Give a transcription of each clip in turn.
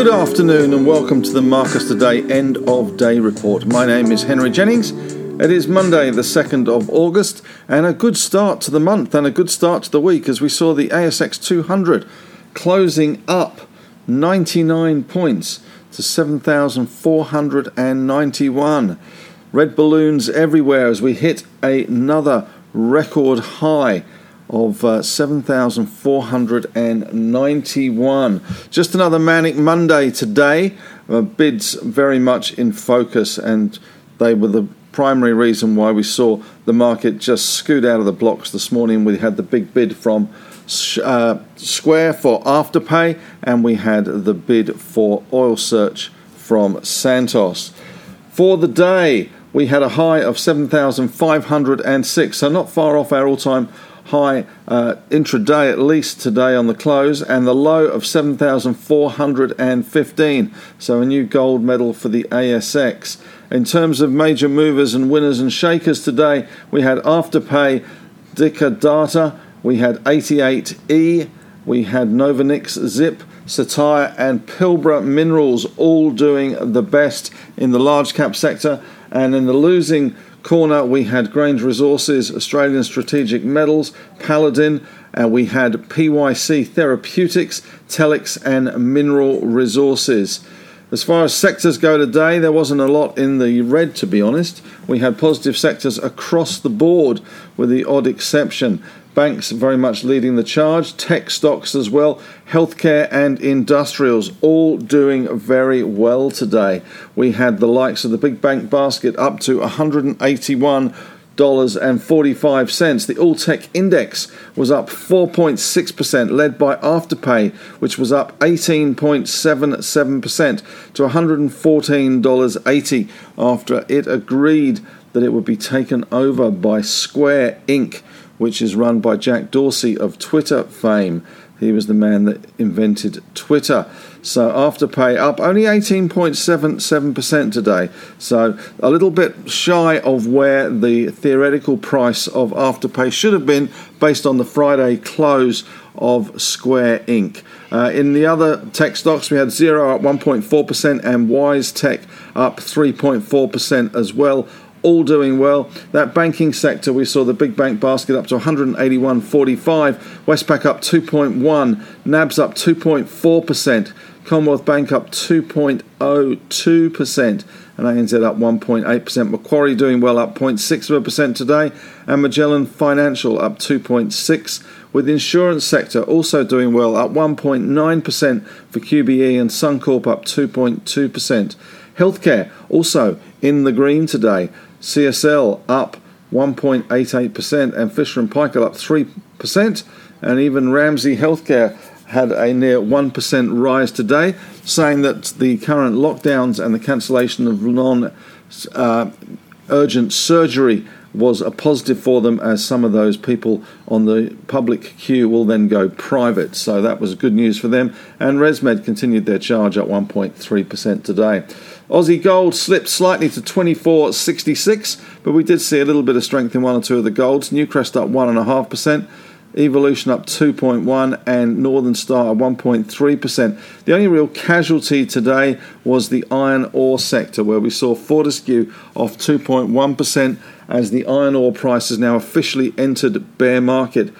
Good afternoon and welcome to the Marcus Today End of Day Report. My name is Henry Jennings. It is Monday, the 2nd of August, and a good start to the month and a good start to the week as we saw the ASX 200 closing up 99 points to 7,491. Red balloons everywhere as we hit another record high of uh, 7,491. Just another manic Monday today. Uh, bids very much in focus, and they were the primary reason why we saw the market just scoot out of the blocks this morning. We had the big bid from uh, Square for Afterpay, and we had the bid for Oil Search from Santos. For the day, we had a high of 7,506, so not far off our all time high uh, intraday, at least today on the close, and the low of 7,415. So a new gold medal for the ASX. In terms of major movers and winners and shakers today, we had Afterpay, Dicker Data, we had 88E, we had Novonix Zip, Cettire, and Pilbara Minerals all doing the best in the large cap sector. And in the losing corner, we had Grange Resources, Australian Strategic Metals, Paladin, and we had PYC Therapeutics, Telix, and Mineral Resources. As far as sectors go today, there wasn't a lot in the red, to be honest. We had positive sectors across the board, with the odd exception. Banks very much leading the charge, tech stocks as well, healthcare and industrials all doing very well today. We had the likes of the big bank basket up to 181 dollars and 45 cents. The All Tech Index was up 4.6%, led by Afterpay, which was up 18.77% to $114.80 after it agreed that it would be taken over by Square Inc which is run by Jack Dorsey of Twitter fame. He was the man that invented Twitter. So Afterpay up only 18.77% today. So a little bit shy of where the theoretical price of Afterpay should have been based on the Friday close of Square Inc. Uh, in the other tech stocks, we had Xero up 1.4% and WiseTech up 3.4% as well all doing well. That banking sector, we saw the big bank basket up to 181.45, Westpac up 2.1, NABS up 2.4%, Commonwealth Bank up 2.02%, and ANZ up 1.8%. Macquarie doing well, up 0.6% today, and Magellan Financial up 2.6 with the insurance sector also doing well, up 1.9% for QBE and Suncorp up 2.2%. Healthcare also in the green today. CSL up 1.88%, and Fisher and Paykel up 3%, and even Ramsay Healthcare had a near 1% rise today, saying that the current lockdowns and the cancellation of non uh, urgent surgery was a positive for them as some of those people on the public queue will then go private. So that was good news for them. And ResMed continued their charge at 1.3% today. Aussie gold slipped slightly to 24.66, but we did see a little bit of strength in one or two of the golds. Newcrest up 1.5%. Evolution up 2.1 and Northern Star 1.3%. The only real casualty today was the iron ore sector where we saw Fortescue off 2.1% as the iron ore price has now officially entered bear market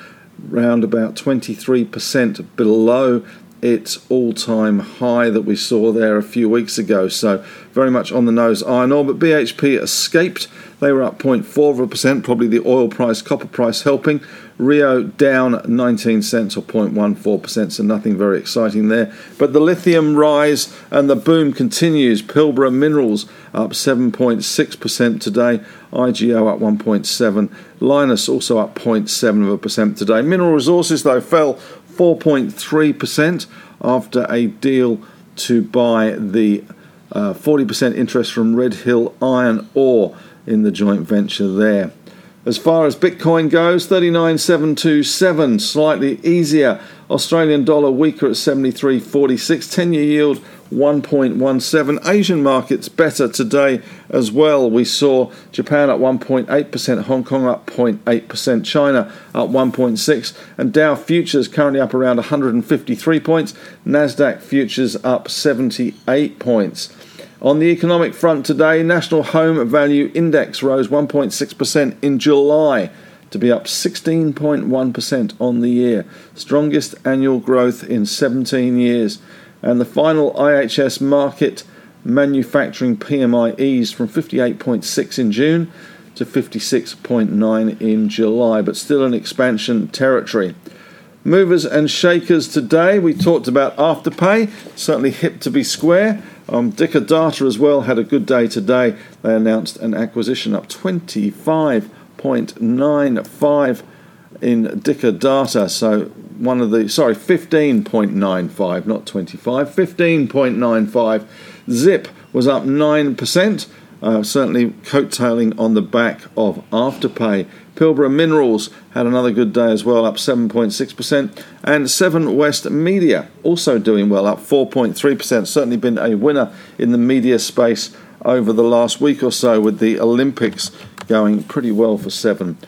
round about 23% below its all time high that we saw there a few weeks ago. So, very much on the nose iron ore. But BHP escaped. They were up 0.4%, probably the oil price, copper price helping. Rio down 19 cents or 0.14%, so nothing very exciting there. But the lithium rise and the boom continues. Pilbara Minerals up 7.6% today. IGO up 1.7, Lynas also up 0.7% today. Mineral Resources, though, fell 4.3% after a deal to buy the uh, 40% interest from Red Hill Iron Ore in the joint venture there. As far as Bitcoin goes, 39.727, slightly easier. Australian dollar weaker at 73.46. 10 year yield 1.17. Asian markets better today as well. We saw Japan at 1.8%, Hong Kong up 0.8%, China up 1.6%, and Dow futures currently up around 153 points. Nasdaq futures up 78 points. On the economic front today, National Home Value Index rose 1.6% in July to be up 16.1% on the year, strongest annual growth in 17 years. And the final IHS Markit manufacturing PMI eased from 58.6 in June to 56.9 in July, but still in expansion territory. Movers and shakers today, we talked about Afterpay, certainly hip to be square. Um, Dicker Data as well had a good day today. They announced an acquisition up 25.95 in Dicker Data. So one of the, sorry, 15.95, not 25, 15.95. Zip was up 9%, uh, certainly coattailing on the back of Afterpay. Pilbara Minerals had another good day as well, up 7.6%. And Seven West Media also doing well, up 4.3%. Certainly been a winner in the media space over the last week or so, with the Olympics going pretty well for Seven.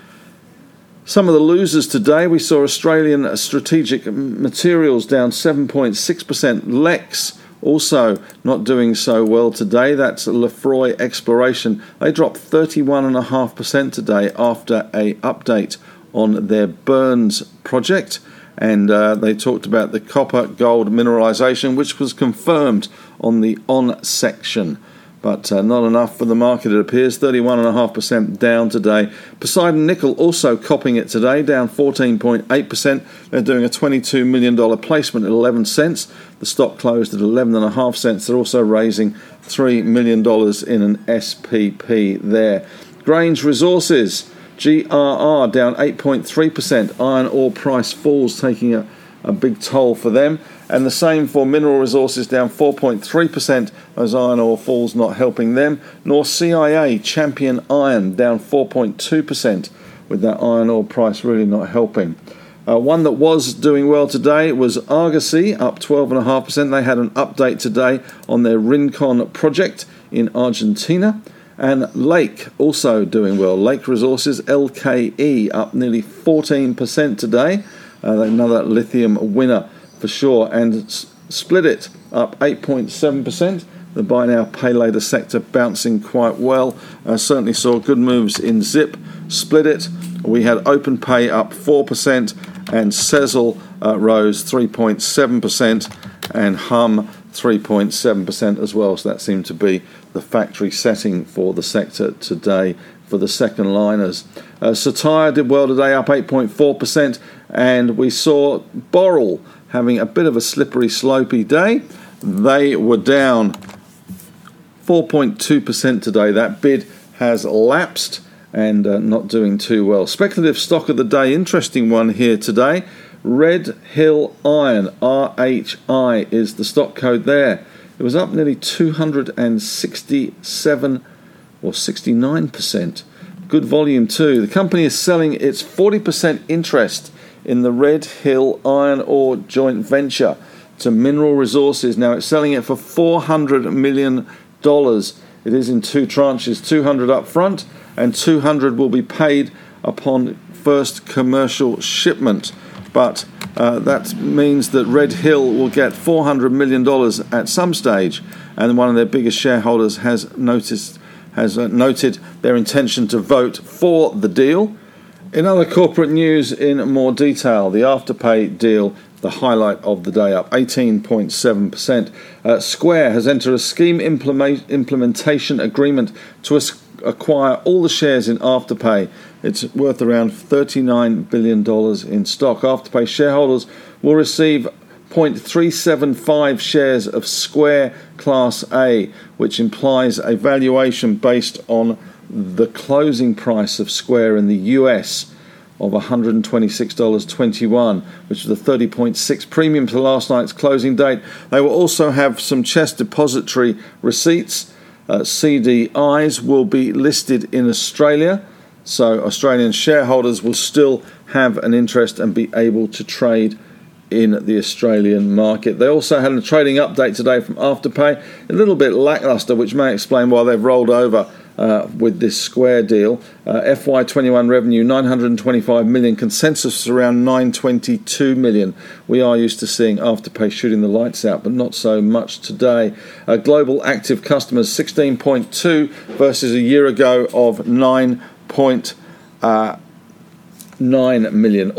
Some of the losers today, we saw Australian Strategic Materials down 7.6%. Lex also not doing so well today. That's Lefroy Exploration. They dropped 31.5% today after a update on their Burns project. And uh, they talked about the copper gold mineralisation, which was confirmed on the on section but uh, not enough for the market, it appears. 31.5% down today. Poseidon Nickel also copping it today, down 14.8%. They're doing a $22 million placement at 11 cents. The stock closed at 11.5 cents. They're also raising $3 million in an SPP there. Grange Resources, GRR down 8.3%. Iron ore price falls, taking a, a big toll for them. And the same for mineral resources down 4.3%. as iron ore falls not helping them. Nor CIA Champion Iron down 4.2% with that iron ore price really not helping. Uh, one that was doing well today was Argosy, up 12.5%. They had an update today on their Rincon project in Argentina. And Lake also doing well. Lake Resources, LKE, up nearly 14% today. Uh, another lithium winner for sure, and Splitit up 8.7%. The buy now, pay later sector bouncing quite well. Uh, certainly saw good moves in Zip, Splitit. We had Openpay up 4%, and Sezzle uh, rose 3.7%, and Hum 3.7% as well. So that seemed to be the factory setting for the sector today for the second liners. Uh, Cettire did well today, up 8.4%, and we saw Boral having a bit of a slippery, slopey day. They were down 4.2% today. That bid has lapsed and uh, not doing too well. Speculative stock of the day, interesting one here today. Red Hill Iron, RHI, is the stock code there. It was up nearly 267 or 69%. Good volume too. The company is selling its 40% interest in the Red Hill Iron Ore joint venture to Mineral Resources. Now it's selling it for $400 million. It is in two tranches 200 up front, and 200 will be paid upon first commercial shipment. But uh, that means that Red Hill will get $400 million at some stage, and one of their biggest shareholders has noticed has uh, noted their intention to vote for the deal. In other corporate news, in more detail, the Afterpay deal, the highlight of the day, up 18.7%. Uh, Square has entered a scheme implement- implementation agreement to as- acquire all the shares in Afterpay. It's worth around $39 billion in stock. Afterpay shareholders will receive 0.375 shares of Square Class A, which implies a valuation based on the closing price of Square in the US of $126.21, which is a 30.6 premium to last night's closing date. They will also have some CHESS depository receipts. Uh, CDIs will be listed in Australia, so Australian shareholders will still have an interest and be able to trade in the Australian market. They also had a trading update today from Afterpay, a little bit lackluster, which may explain why they've rolled over uh, with this Square deal. Uh, FY21 revenue 925 million, consensus around 922 million. We are used to seeing Afterpay shooting the lights out, but not so much today. Uh, global active customers 16.2 versus a year ago of 9.9 uh.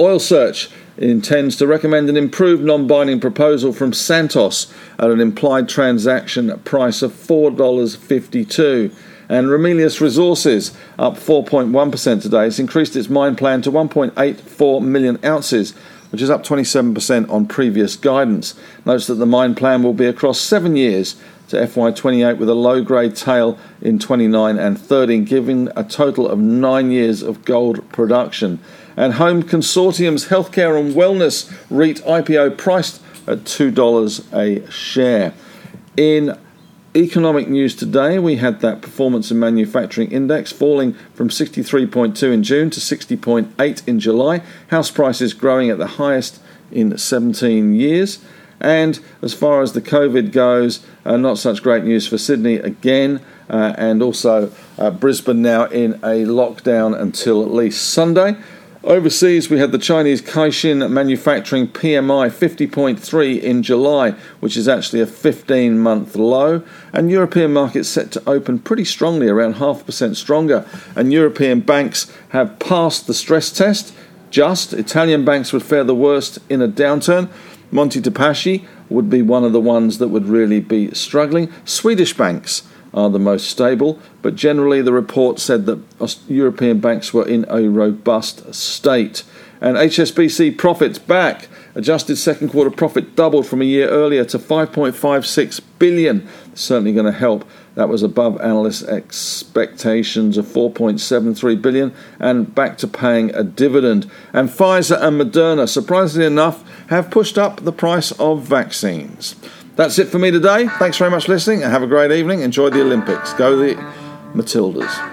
Oil Search intends to recommend an improved non binding proposal from Santos at an implied transaction price of $4.52 and Ramelius Resources up 4.1% today. It's increased its mine plan to 1.84 million ounces, which is up 27% on previous guidance. Notes that the mine plan will be across seven years to FY28 with a low grade tail in 29 and 30, giving a total of nine years of gold production. And Home Consortium's Healthcare and Wellness REIT IPO priced at $2 a share. In economic news today, we had that performance and manufacturing index falling from 63.2 in June to 60.8 in July. House prices growing at the highest in 17 years. And as far as the COVID goes, uh, not such great news for Sydney again, uh, and also uh, Brisbane now in a lockdown until at least Sunday. Overseas, we had the Chinese Caixin manufacturing PMI 50.3 in July, which is actually a 15 month low. And European markets set to open pretty strongly, around half percent stronger. And European banks have passed the stress test. Just Italian banks would fare the worst in a downturn. Monte Paschi would be one of the ones that would really be struggling. Swedish banks are the most stable, but generally the report said that European banks were in a robust state. And HSBC profits back. Adjusted second quarter profit doubled from a year earlier to 5.56 billion. Certainly going to help. That was above analysts' expectations of 4.73 billion and back to paying a dividend. And Pfizer and Moderna, surprisingly enough, have pushed up the price of vaccines. That's it for me today. Thanks very much for listening and have a great evening. Enjoy the Olympics. Go the Matildas.